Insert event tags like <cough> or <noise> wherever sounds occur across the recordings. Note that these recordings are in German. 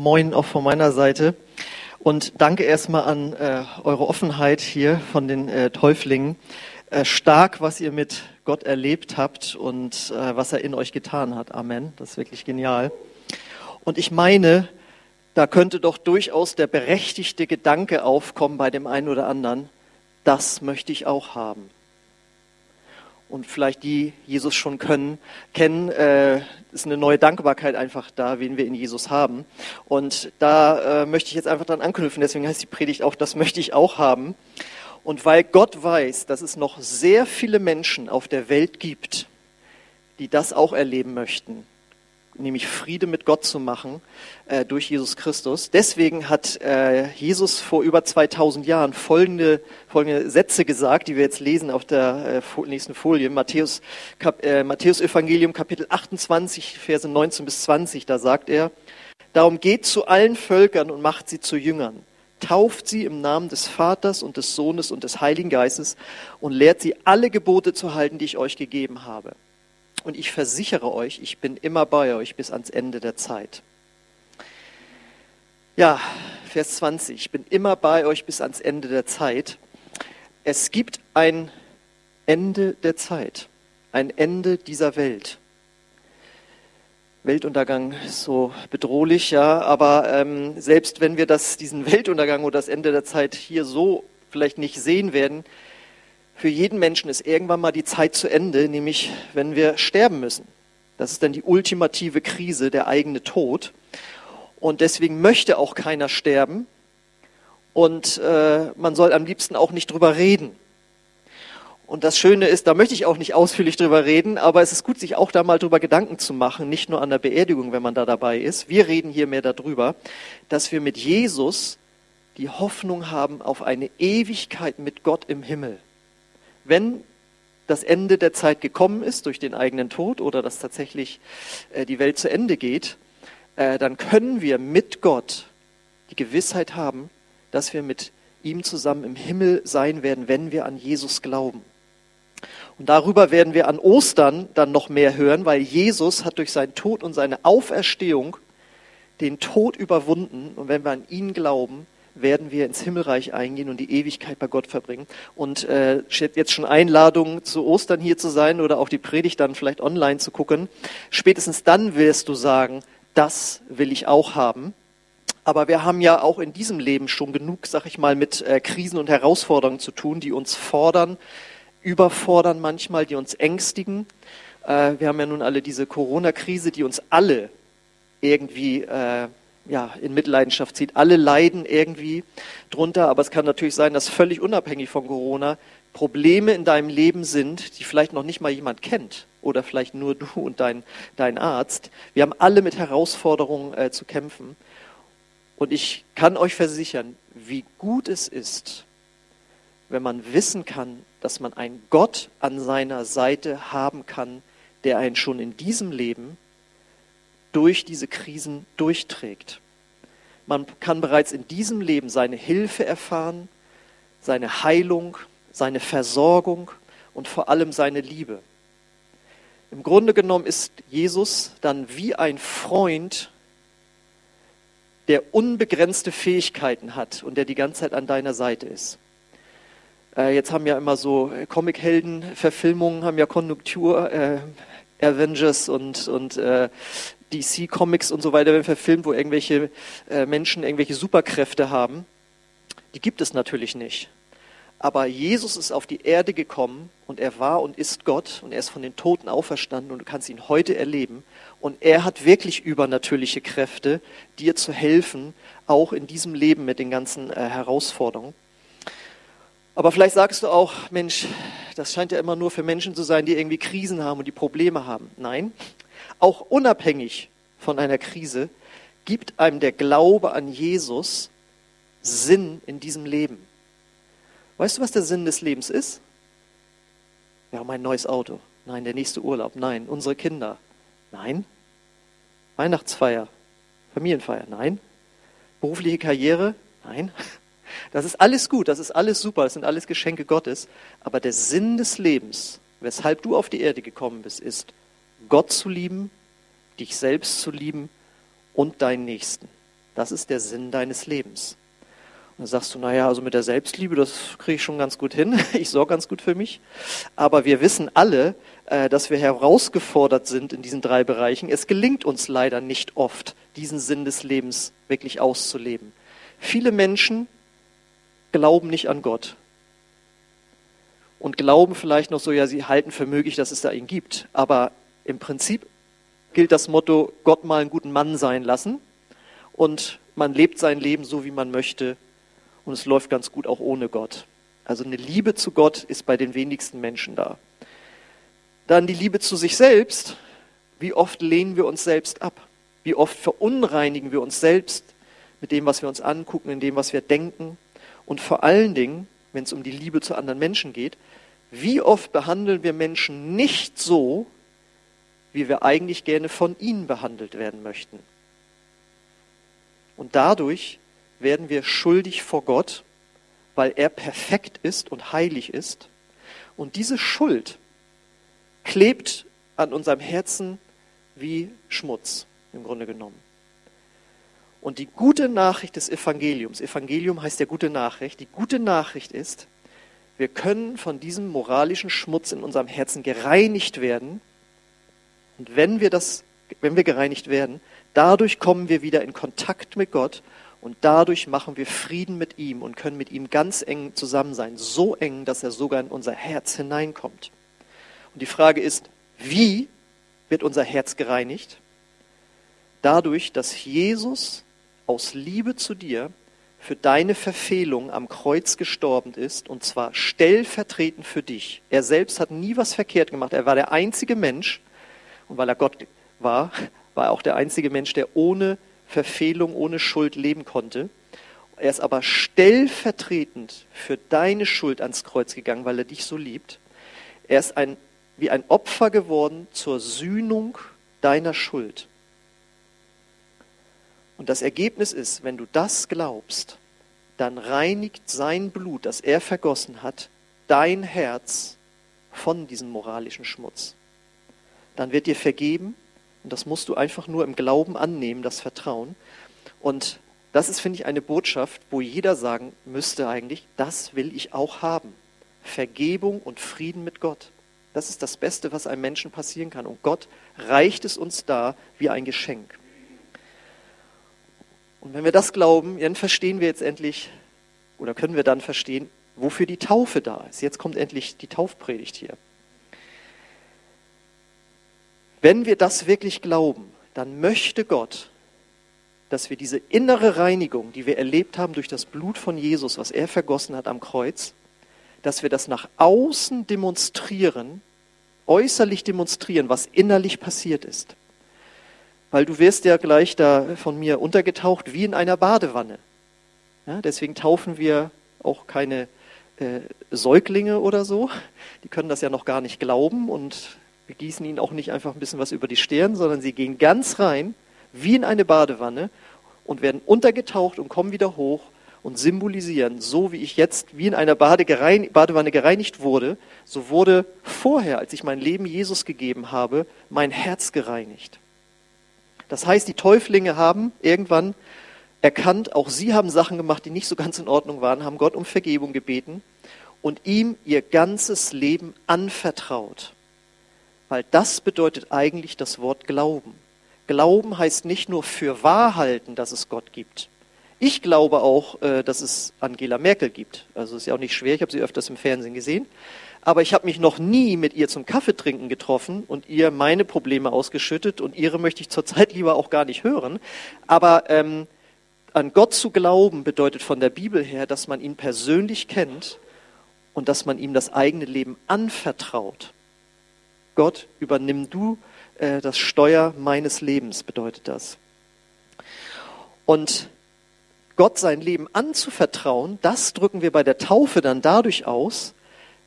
Moin auch von meiner Seite. Und danke erstmal an äh, eure Offenheit hier von den äh, Täuflingen. Äh, stark, was ihr mit Gott erlebt habt und äh, was er in euch getan hat. Amen. Das ist wirklich genial. Und ich meine, da könnte doch durchaus der berechtigte Gedanke aufkommen bei dem einen oder anderen, das möchte ich auch haben und vielleicht die Jesus schon können, kennen, äh, ist eine neue Dankbarkeit einfach da, wen wir in Jesus haben. Und da äh, möchte ich jetzt einfach dran anknüpfen, deswegen heißt die Predigt auch, das möchte ich auch haben. Und weil Gott weiß, dass es noch sehr viele Menschen auf der Welt gibt, die das auch erleben möchten, nämlich Friede mit Gott zu machen äh, durch Jesus Christus. Deswegen hat äh, Jesus vor über 2000 Jahren folgende, folgende Sätze gesagt, die wir jetzt lesen auf der äh, nächsten Folie. Matthäus, Kap, äh, Matthäus Evangelium Kapitel 28, Verse 19 bis 20, da sagt er, Darum geht zu allen Völkern und macht sie zu Jüngern. Tauft sie im Namen des Vaters und des Sohnes und des Heiligen Geistes und lehrt sie alle Gebote zu halten, die ich euch gegeben habe und ich versichere euch, ich bin immer bei euch bis ans Ende der Zeit. Ja, Vers 20, ich bin immer bei euch bis ans Ende der Zeit. Es gibt ein Ende der Zeit, ein Ende dieser Welt. Weltuntergang ist so bedrohlich, ja, aber ähm, selbst wenn wir das, diesen Weltuntergang oder das Ende der Zeit hier so vielleicht nicht sehen werden, für jeden Menschen ist irgendwann mal die Zeit zu Ende, nämlich wenn wir sterben müssen. Das ist dann die ultimative Krise, der eigene Tod. Und deswegen möchte auch keiner sterben. Und äh, man soll am liebsten auch nicht drüber reden. Und das Schöne ist, da möchte ich auch nicht ausführlich drüber reden, aber es ist gut, sich auch da mal drüber Gedanken zu machen, nicht nur an der Beerdigung, wenn man da dabei ist. Wir reden hier mehr darüber, dass wir mit Jesus die Hoffnung haben auf eine Ewigkeit mit Gott im Himmel wenn das Ende der Zeit gekommen ist durch den eigenen Tod oder dass tatsächlich äh, die Welt zu Ende geht, äh, dann können wir mit Gott die Gewissheit haben, dass wir mit ihm zusammen im Himmel sein werden, wenn wir an Jesus glauben. Und darüber werden wir an Ostern dann noch mehr hören, weil Jesus hat durch seinen Tod und seine Auferstehung den Tod überwunden. Und wenn wir an ihn glauben, werden wir ins Himmelreich eingehen und die Ewigkeit bei Gott verbringen. Und äh, jetzt schon Einladung zu Ostern hier zu sein oder auch die Predigt dann vielleicht online zu gucken. Spätestens dann wirst du sagen, das will ich auch haben. Aber wir haben ja auch in diesem Leben schon genug, sag ich mal, mit äh, Krisen und Herausforderungen zu tun, die uns fordern, überfordern manchmal, die uns ängstigen. Äh, wir haben ja nun alle diese Corona-Krise, die uns alle irgendwie äh, ja, in Mitleidenschaft zieht. Alle leiden irgendwie drunter, aber es kann natürlich sein, dass völlig unabhängig von Corona Probleme in deinem Leben sind, die vielleicht noch nicht mal jemand kennt oder vielleicht nur du und dein, dein Arzt. Wir haben alle mit Herausforderungen äh, zu kämpfen. Und ich kann euch versichern, wie gut es ist, wenn man wissen kann, dass man einen Gott an seiner Seite haben kann, der einen schon in diesem Leben durch diese Krisen durchträgt. Man kann bereits in diesem Leben seine Hilfe erfahren, seine Heilung, seine Versorgung und vor allem seine Liebe. Im Grunde genommen ist Jesus dann wie ein Freund, der unbegrenzte Fähigkeiten hat und der die ganze Zeit an deiner Seite ist. Äh, jetzt haben ja immer so Comic-Helden-Verfilmungen, haben ja Konjunktur, äh, Avengers und, und äh, DC Comics und so weiter werden verfilmt, wo irgendwelche äh, Menschen irgendwelche Superkräfte haben. Die gibt es natürlich nicht. Aber Jesus ist auf die Erde gekommen und er war und ist Gott und er ist von den Toten auferstanden und du kannst ihn heute erleben. Und er hat wirklich übernatürliche Kräfte, dir zu helfen, auch in diesem Leben mit den ganzen äh, Herausforderungen. Aber vielleicht sagst du auch, Mensch, das scheint ja immer nur für Menschen zu sein, die irgendwie Krisen haben und die Probleme haben. Nein, auch unabhängig von einer Krise, gibt einem der Glaube an Jesus Sinn in diesem Leben. Weißt du, was der Sinn des Lebens ist? Ja, mein neues Auto. Nein, der nächste Urlaub. Nein, unsere Kinder. Nein. Weihnachtsfeier. Familienfeier. Nein. Berufliche Karriere. Nein. <laughs> Das ist alles gut, das ist alles super, das sind alles Geschenke Gottes. Aber der Sinn des Lebens, weshalb du auf die Erde gekommen bist, ist Gott zu lieben, dich selbst zu lieben und deinen Nächsten. Das ist der Sinn deines Lebens. Und dann sagst du, naja, also mit der Selbstliebe, das kriege ich schon ganz gut hin. <laughs> Ich sorge ganz gut für mich. Aber wir wissen alle, äh, dass wir herausgefordert sind in diesen drei Bereichen. Es gelingt uns leider nicht oft, diesen Sinn des Lebens wirklich auszuleben. Viele Menschen glauben nicht an Gott und glauben vielleicht noch so, ja, sie halten für möglich, dass es da ihn gibt. Aber im Prinzip gilt das Motto, Gott mal einen guten Mann sein lassen und man lebt sein Leben so, wie man möchte und es läuft ganz gut auch ohne Gott. Also eine Liebe zu Gott ist bei den wenigsten Menschen da. Dann die Liebe zu sich selbst. Wie oft lehnen wir uns selbst ab? Wie oft verunreinigen wir uns selbst mit dem, was wir uns angucken, in dem, was wir denken? Und vor allen Dingen, wenn es um die Liebe zu anderen Menschen geht, wie oft behandeln wir Menschen nicht so, wie wir eigentlich gerne von ihnen behandelt werden möchten? Und dadurch werden wir schuldig vor Gott, weil er perfekt ist und heilig ist. Und diese Schuld klebt an unserem Herzen wie Schmutz, im Grunde genommen. Und die gute Nachricht des Evangeliums, Evangelium heißt ja gute Nachricht, die gute Nachricht ist, wir können von diesem moralischen Schmutz in unserem Herzen gereinigt werden. Und wenn wir das, wenn wir gereinigt werden, dadurch kommen wir wieder in Kontakt mit Gott und dadurch machen wir Frieden mit ihm und können mit ihm ganz eng zusammen sein. So eng, dass er sogar in unser Herz hineinkommt. Und die Frage ist, wie wird unser Herz gereinigt? Dadurch, dass Jesus aus Liebe zu dir für deine Verfehlung am Kreuz gestorben ist, und zwar stellvertretend für dich. Er selbst hat nie was verkehrt gemacht. Er war der einzige Mensch, und weil er Gott war, war er auch der einzige Mensch, der ohne Verfehlung, ohne Schuld leben konnte. Er ist aber stellvertretend für deine Schuld ans Kreuz gegangen, weil er dich so liebt. Er ist ein, wie ein Opfer geworden zur Sühnung deiner Schuld. Und das Ergebnis ist, wenn du das glaubst, dann reinigt sein Blut, das er vergossen hat, dein Herz von diesem moralischen Schmutz. Dann wird dir vergeben und das musst du einfach nur im Glauben annehmen, das Vertrauen. Und das ist, finde ich, eine Botschaft, wo jeder sagen müsste eigentlich, das will ich auch haben. Vergebung und Frieden mit Gott. Das ist das Beste, was einem Menschen passieren kann. Und Gott reicht es uns da wie ein Geschenk. Und wenn wir das glauben, dann verstehen wir jetzt endlich, oder können wir dann verstehen, wofür die Taufe da ist. Jetzt kommt endlich die Taufpredigt hier. Wenn wir das wirklich glauben, dann möchte Gott, dass wir diese innere Reinigung, die wir erlebt haben durch das Blut von Jesus, was er vergossen hat am Kreuz, dass wir das nach außen demonstrieren, äußerlich demonstrieren, was innerlich passiert ist weil du wirst ja gleich da von mir untergetaucht wie in einer Badewanne. Ja, deswegen taufen wir auch keine äh, Säuglinge oder so. Die können das ja noch gar nicht glauben und wir gießen ihnen auch nicht einfach ein bisschen was über die Stirn, sondern sie gehen ganz rein wie in eine Badewanne und werden untergetaucht und kommen wieder hoch und symbolisieren, so wie ich jetzt wie in einer Badewanne gereinigt wurde, so wurde vorher, als ich mein Leben Jesus gegeben habe, mein Herz gereinigt. Das heißt, die Täuflinge haben irgendwann erkannt, auch sie haben Sachen gemacht, die nicht so ganz in Ordnung waren, haben Gott um Vergebung gebeten und ihm ihr ganzes Leben anvertraut. Weil das bedeutet eigentlich das Wort Glauben. Glauben heißt nicht nur für wahr halten, dass es Gott gibt. Ich glaube auch, äh, dass es Angela Merkel gibt. Also ist ja auch nicht schwer, ich habe sie öfters im Fernsehen gesehen aber ich habe mich noch nie mit ihr zum Kaffeetrinken getroffen und ihr meine Probleme ausgeschüttet und ihre möchte ich zurzeit <laughs> lieber auch gar nicht hören. Aber ähm, an Gott zu glauben bedeutet von der Bibel her, dass man ihn persönlich kennt und dass man ihm das eigene Leben anvertraut. Gott, übernimm du äh, das Steuer meines Lebens, bedeutet das. Und Gott sein Leben anzuvertrauen, das drücken wir bei der Taufe dann dadurch aus,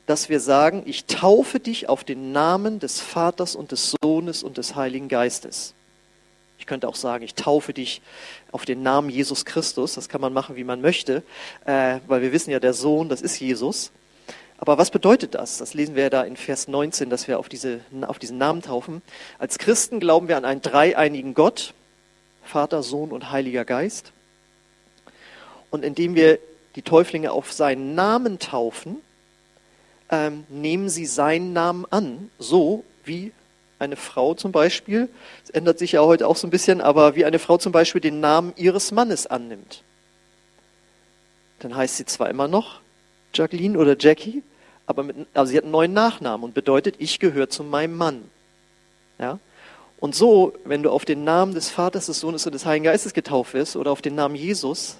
dass wir sagen, ich taufe dich auf den Namen des Vaters und des Sohnes und des Heiligen Geistes. Ich könnte auch sagen, ich taufe dich auf den Namen Jesus Christus. Das kann man machen, wie man möchte, äh, weil wir wissen ja, der Sohn, das ist Jesus. Aber was bedeutet das? Das lesen wir ja da in Vers 19, dass wir auf, diese, auf diesen Namen taufen. Als Christen glauben wir an einen dreieinigen Gott, Vater, Sohn und Heiliger Geist. Und indem wir die Täuflinge auf seinen Namen taufen, ähm, nehmen sie seinen Namen an, so wie eine Frau zum Beispiel, es ändert sich ja heute auch so ein bisschen, aber wie eine Frau zum Beispiel den Namen ihres Mannes annimmt. Dann heißt sie zwar immer noch Jacqueline oder Jackie, aber mit, also sie hat einen neuen Nachnamen und bedeutet, ich gehöre zu meinem Mann. Ja? Und so, wenn du auf den Namen des Vaters, des Sohnes und des Heiligen Geistes getauft wirst oder auf den Namen Jesus,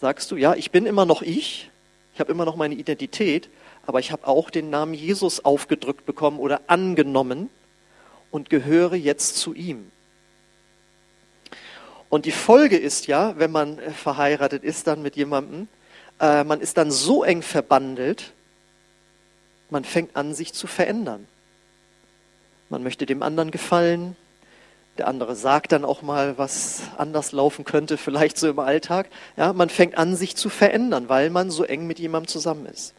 sagst du, ja, ich bin immer noch ich, ich habe immer noch meine Identität, aber ich habe auch den Namen Jesus aufgedrückt bekommen oder angenommen und gehöre jetzt zu ihm. Und die Folge ist ja, wenn man verheiratet ist dann mit jemandem, äh, man ist dann so eng verbandelt, man fängt an, sich zu verändern. Man möchte dem anderen gefallen, der andere sagt dann auch mal, was anders laufen könnte, vielleicht so im Alltag. Ja, man fängt an, sich zu verändern, weil man so eng mit jemandem zusammen ist.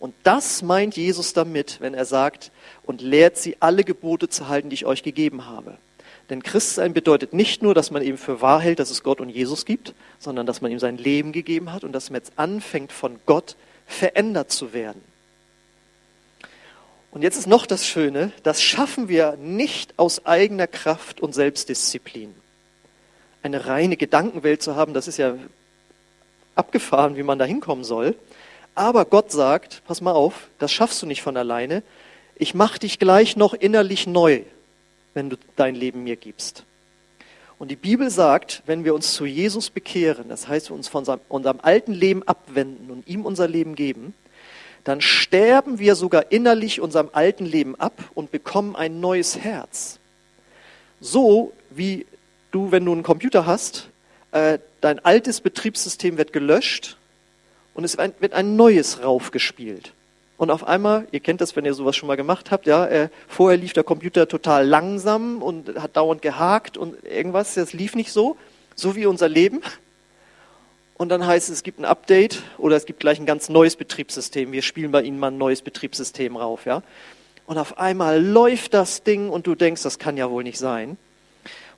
Und das meint Jesus damit, wenn er sagt, und lehrt sie alle Gebote zu halten, die ich euch gegeben habe. Denn Christsein bedeutet nicht nur, dass man eben für wahr hält, dass es Gott und Jesus gibt, sondern dass man ihm sein Leben gegeben hat und dass man jetzt anfängt, von Gott verändert zu werden. Und jetzt ist noch das Schöne, das schaffen wir nicht aus eigener Kraft und Selbstdisziplin. Eine reine Gedankenwelt zu haben, das ist ja abgefahren, wie man da hinkommen soll. Aber Gott sagt, pass mal auf, das schaffst du nicht von alleine. Ich mache dich gleich noch innerlich neu, wenn du dein Leben mir gibst. Und die Bibel sagt, wenn wir uns zu Jesus bekehren, das heißt, wir uns von unserem alten Leben abwenden und ihm unser Leben geben, dann sterben wir sogar innerlich unserem alten Leben ab und bekommen ein neues Herz. So wie du, wenn du einen Computer hast, äh, dein altes Betriebssystem wird gelöscht und es wird ein neues raufgespielt. Und auf einmal, ihr kennt das, wenn ihr sowas schon mal gemacht habt, ja, äh, vorher lief der Computer total langsam und hat dauernd gehakt und irgendwas, das lief nicht so, so wie unser Leben. Und dann heißt es, es gibt ein Update oder es gibt gleich ein ganz neues Betriebssystem. Wir spielen bei Ihnen mal ein neues Betriebssystem rauf, ja. Und auf einmal läuft das Ding und du denkst, das kann ja wohl nicht sein.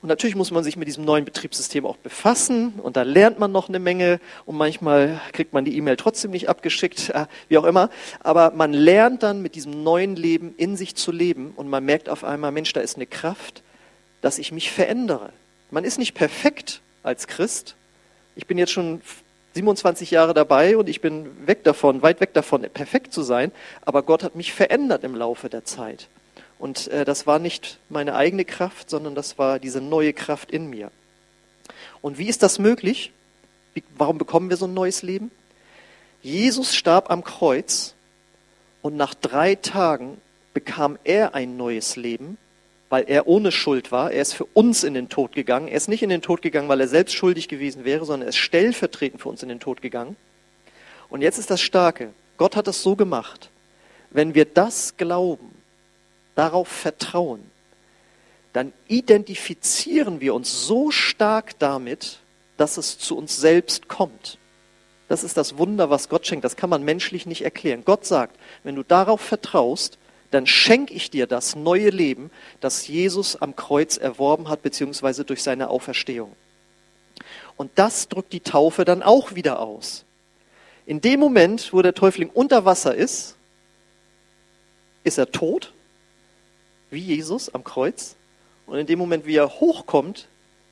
Und natürlich muss man sich mit diesem neuen Betriebssystem auch befassen und da lernt man noch eine Menge und manchmal kriegt man die E-Mail trotzdem nicht abgeschickt, äh, wie auch immer. Aber man lernt dann mit diesem neuen Leben in sich zu leben und man merkt auf einmal, Mensch, da ist eine Kraft, dass ich mich verändere. Man ist nicht perfekt als Christ. Ich bin jetzt schon 27 Jahre dabei und ich bin weg davon, weit weg davon, perfekt zu sein. Aber Gott hat mich verändert im Laufe der Zeit. Und äh, das war nicht meine eigene Kraft, sondern das war diese neue Kraft in mir. Und wie ist das möglich? Wie, warum bekommen wir so ein neues Leben? Jesus starb am Kreuz und nach drei Tagen bekam er ein neues Leben, weil er ohne Schuld war. Er ist für uns in den Tod gegangen. Er ist nicht in den Tod gegangen, weil er selbst schuldig gewesen wäre, sondern er ist stellvertretend für uns in den Tod gegangen. Und jetzt ist das Starke. Gott hat es so gemacht. Wenn wir das glauben, darauf vertrauen, dann identifizieren wir uns so stark damit, dass es zu uns selbst kommt. Das ist das Wunder, was Gott schenkt. Das kann man menschlich nicht erklären. Gott sagt, wenn du darauf vertraust, dann schenke ich dir das neue Leben, das Jesus am Kreuz erworben hat, beziehungsweise durch seine Auferstehung. Und das drückt die Taufe dann auch wieder aus. In dem Moment, wo der Täufling unter Wasser ist, ist er tot wie Jesus am Kreuz. Und in dem Moment, wie er hochkommt,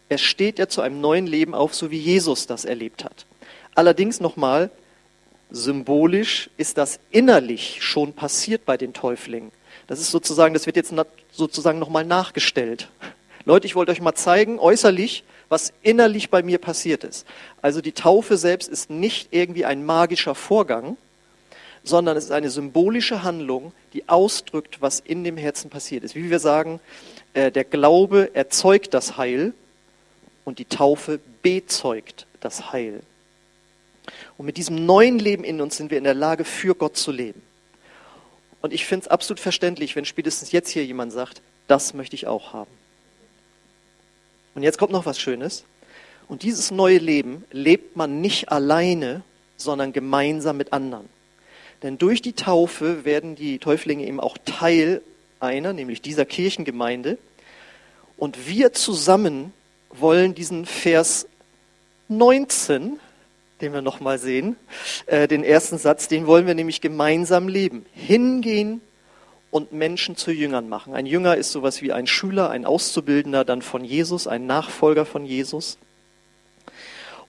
ersteht er zu einem neuen Leben auf, so wie Jesus das erlebt hat. Allerdings nochmal, symbolisch ist das innerlich schon passiert bei den Täuflingen. Das ist sozusagen, das wird jetzt sozusagen nochmal nachgestellt. Leute, ich wollte euch mal zeigen, äußerlich, was innerlich bei mir passiert ist. Also die Taufe selbst ist nicht irgendwie ein magischer Vorgang, sondern es ist eine symbolische Handlung, die ausdrückt, was in dem Herzen passiert ist. Wie wir sagen, äh, der Glaube erzeugt das Heil und die Taufe bezeugt das Heil. Und mit diesem neuen Leben in uns sind wir in der Lage, für Gott zu leben. Und ich finde es absolut verständlich, wenn spätestens jetzt hier jemand sagt, das möchte ich auch haben. Und jetzt kommt noch was Schönes. Und dieses neue Leben lebt man nicht alleine, sondern gemeinsam mit anderen. Denn durch die Taufe werden die Täuflinge eben auch Teil einer, nämlich dieser Kirchengemeinde. Und wir zusammen wollen diesen Vers 19 den wir nochmal sehen. Äh, den ersten Satz, den wollen wir nämlich gemeinsam leben. Hingehen und Menschen zu Jüngern machen. Ein Jünger ist sowas wie ein Schüler, ein Auszubildender dann von Jesus, ein Nachfolger von Jesus.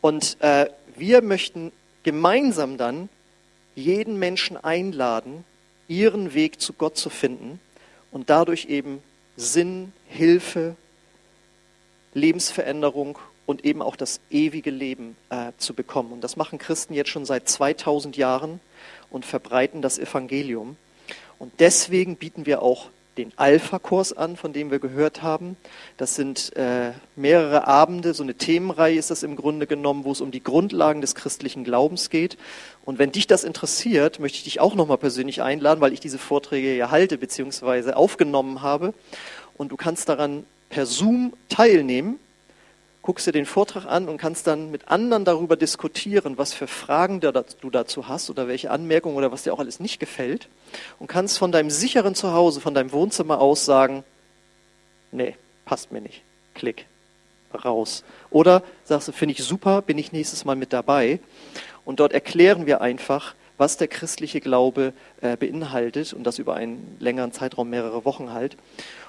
Und äh, wir möchten gemeinsam dann jeden Menschen einladen, ihren Weg zu Gott zu finden und dadurch eben Sinn, Hilfe, Lebensveränderung und eben auch das ewige Leben äh, zu bekommen. Und das machen Christen jetzt schon seit 2000 Jahren und verbreiten das Evangelium. Und deswegen bieten wir auch den Alpha-Kurs an, von dem wir gehört haben. Das sind äh, mehrere Abende, so eine Themenreihe ist das im Grunde genommen, wo es um die Grundlagen des christlichen Glaubens geht. Und wenn dich das interessiert, möchte ich dich auch nochmal persönlich einladen, weil ich diese Vorträge ja halte bzw. aufgenommen habe. Und du kannst daran per Zoom teilnehmen guckst dir den Vortrag an und kannst dann mit anderen darüber diskutieren, was für Fragen du dazu hast oder welche Anmerkungen oder was dir auch alles nicht gefällt und kannst von deinem sicheren Zuhause, von deinem Wohnzimmer aus sagen, nee, passt mir nicht, klick, raus. Oder sagst du, finde ich super, bin ich nächstes Mal mit dabei. Und dort erklären wir einfach, was der christliche Glaube äh, beinhaltet und das über einen längeren Zeitraum, mehrere Wochen halt.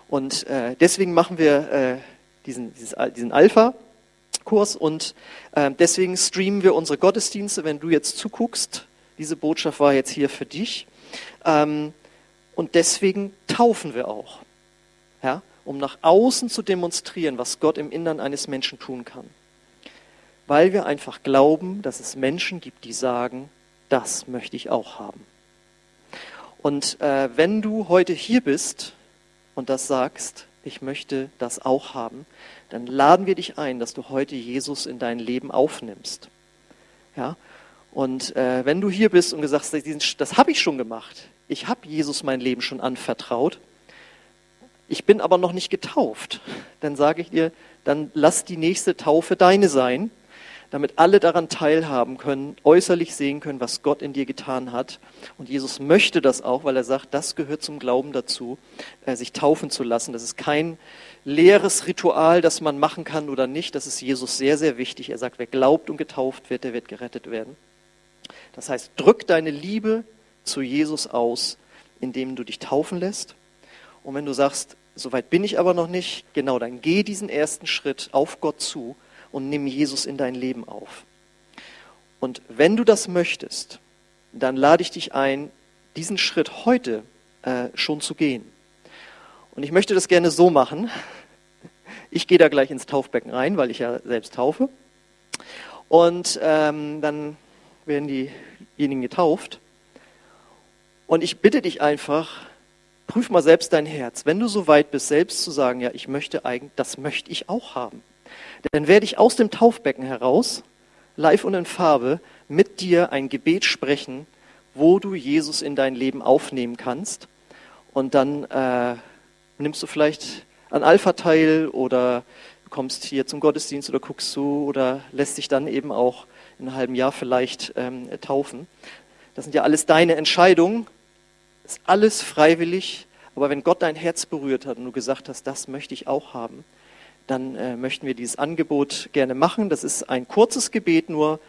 Und äh, deswegen machen wir äh, diesen, dieses, diesen Alpha, Kurs und äh, deswegen streamen wir unsere Gottesdienste, wenn du jetzt zuguckst. Diese Botschaft war jetzt hier für dich. Ähm, und deswegen taufen wir auch, ja, um nach außen zu demonstrieren, was Gott im Innern eines Menschen tun kann. Weil wir einfach glauben, dass es Menschen gibt, die sagen, das möchte ich auch haben. Und äh, wenn du heute hier bist und das sagst, ich möchte das auch haben, dann laden wir dich ein, dass du heute Jesus in dein Leben aufnimmst. Ja? Und äh, wenn du hier bist und gesagt hast, das habe ich schon gemacht, ich habe Jesus mein Leben schon anvertraut, ich bin aber noch nicht getauft, dann sage ich dir, dann lass die nächste Taufe deine sein damit alle daran teilhaben können, äußerlich sehen können, was Gott in dir getan hat. Und Jesus möchte das auch, weil er sagt, das gehört zum Glauben dazu, äh, sich taufen zu lassen. Das ist kein leeres Ritual, das man machen kann oder nicht. Das ist Jesus sehr, sehr wichtig. Er sagt, wer glaubt und getauft wird, der wird gerettet werden. Das heißt, drück deine Liebe zu Jesus aus, indem du dich taufen lässt. Und wenn du sagst, soweit bin ich aber noch nicht, genau, dann geh diesen ersten Schritt auf Gott zu und nimm Jesus in dein Leben auf. Und wenn du das möchtest, dann lade ich dich ein, diesen Schritt heute äh, schon zu gehen. Und ich möchte das gerne so machen. Ich gehe da gleich ins Taufbecken rein, weil ich ja selbst taufe. Und ähm, dann werden diejenigen getauft. Und ich bitte dich einfach, prüf mal selbst dein Herz. Wenn du so weit bist, selbst zu sagen, ja, ich möchte eigentlich, das möchte ich auch haben dann werde ich aus dem Taufbecken heraus, live und in Farbe, mit dir ein Gebet sprechen, wo du Jesus in dein Leben aufnehmen kannst. Und dann äh, nimmst du vielleicht an Alpha teil oder kommst hier zum Gottesdienst oder guckst zu oder lässt dich dann eben auch in einem halben Jahr vielleicht ähm, taufen. Das sind ja alles deine Entscheidungen, ist alles freiwillig. Aber wenn Gott dein Herz berührt hat und du gesagt hast, das möchte ich auch haben, dann äh, möchten wir dieses Angebot gerne machen. Das ist ein kurzes Gebet nur,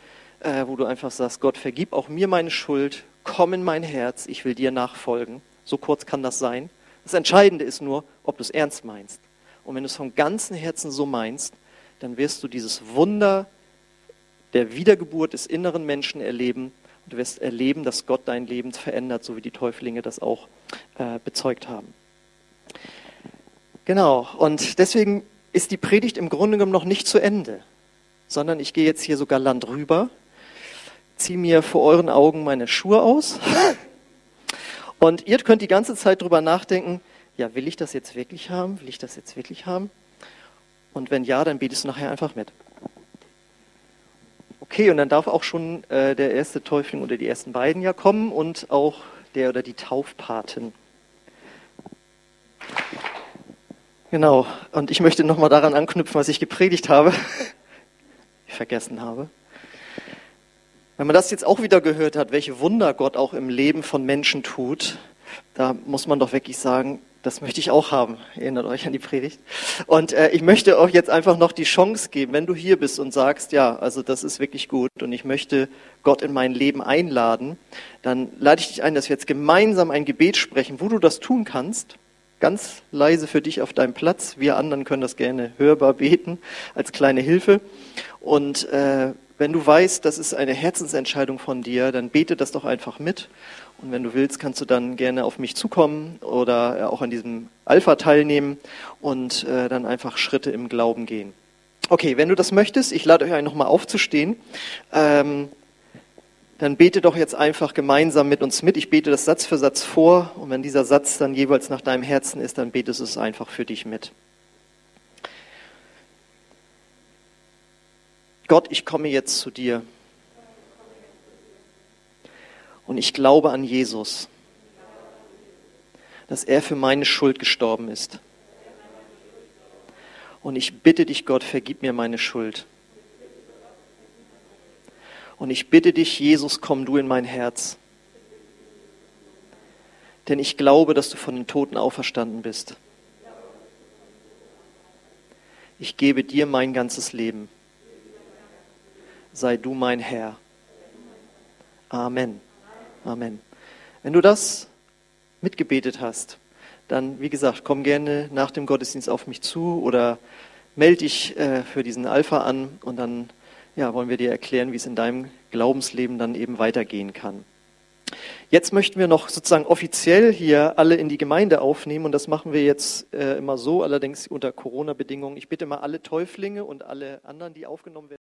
äh, wo du einfach sagst, Gott, vergib auch mir meine Schuld, komm in mein Herz, ich will dir nachfolgen. So kurz kann das sein. Das Entscheidende ist nur, ob du es ernst meinst. Und wenn du es von ganzem Herzen so meinst, dann wirst du dieses Wunder der Wiedergeburt des inneren Menschen erleben. Und du wirst erleben, dass Gott dein Leben verändert, so wie die Täuflinge das auch äh, bezeugt haben. Genau, und deswegen ist die Predigt im Grunde genommen noch nicht zu Ende, sondern ich gehe jetzt hier sogar Land rüber, ziehe mir vor euren Augen meine Schuhe aus <laughs> und ihr könnt die ganze Zeit drüber nachdenken, ja, will ich das jetzt wirklich haben? Will ich das jetzt wirklich haben? Und wenn ja, dann betest du nachher einfach mit. Okay, und dann darf auch schon äh, der erste Täufling oder die ersten beiden ja kommen und auch der oder die Taufpaten. Genau, und ich möchte nochmal daran anknüpfen, was ich gepredigt habe, <laughs> vergessen habe. Wenn man das jetzt auch wieder gehört hat, welche Wunder Gott auch im Leben von Menschen tut, da muss man doch wirklich sagen, Das möchte ich auch haben. Erinnert euch an die Predigt. Und äh, ich möchte euch jetzt einfach noch die Chance geben, wenn du hier bist und sagst, ja, also das ist wirklich gut und ich möchte Gott in mein Leben einladen, dann lade ich dich ein, dass wir jetzt gemeinsam ein Gebet sprechen, wo du das tun kannst. Ganz leise für dich auf deinem Platz. Wir anderen können das gerne hörbar beten als kleine Hilfe. Und äh, wenn du weißt, das ist eine Herzensentscheidung von dir, dann bete das doch einfach mit. Und wenn du willst, kannst du dann gerne auf mich zukommen oder äh, auch an diesem Alpha teilnehmen und äh, dann einfach Schritte im Glauben gehen. Okay, wenn du das möchtest, ich lade euch ein, nochmal aufzustehen. Ähm, dann bete doch jetzt einfach gemeinsam mit uns mit. Ich bete das Satz für Satz vor und wenn dieser Satz dann jeweils nach deinem Herzen ist, dann betest du es einfach für dich mit. Gott, ich komme jetzt zu dir. Und ich glaube an Jesus, dass er für meine Schuld gestorben ist. Und ich bitte dich, Gott, vergib mir meine Schuld. Und ich bitte dich, Jesus, komm du in mein Herz. Denn ich glaube, dass du von den Toten auferstanden bist. Ich gebe dir mein ganzes Leben. Sei du mein Herr. Amen. Amen. Wenn du das mitgebetet hast, dann, wie gesagt, komm gerne nach dem Gottesdienst auf mich zu oder melde dich äh, für diesen Alpha an und dann ja, wollen wir dir erklären, wie es in deinem Glaubensleben dann eben weitergehen kann. Jetzt möchten wir noch sozusagen offiziell hier alle in die Gemeinde aufnehmen und das machen wir jetzt äh, immer so, allerdings unter Corona-Bedingungen. Ich bitte mal alle Täuflinge und alle anderen, die aufgenommen werden.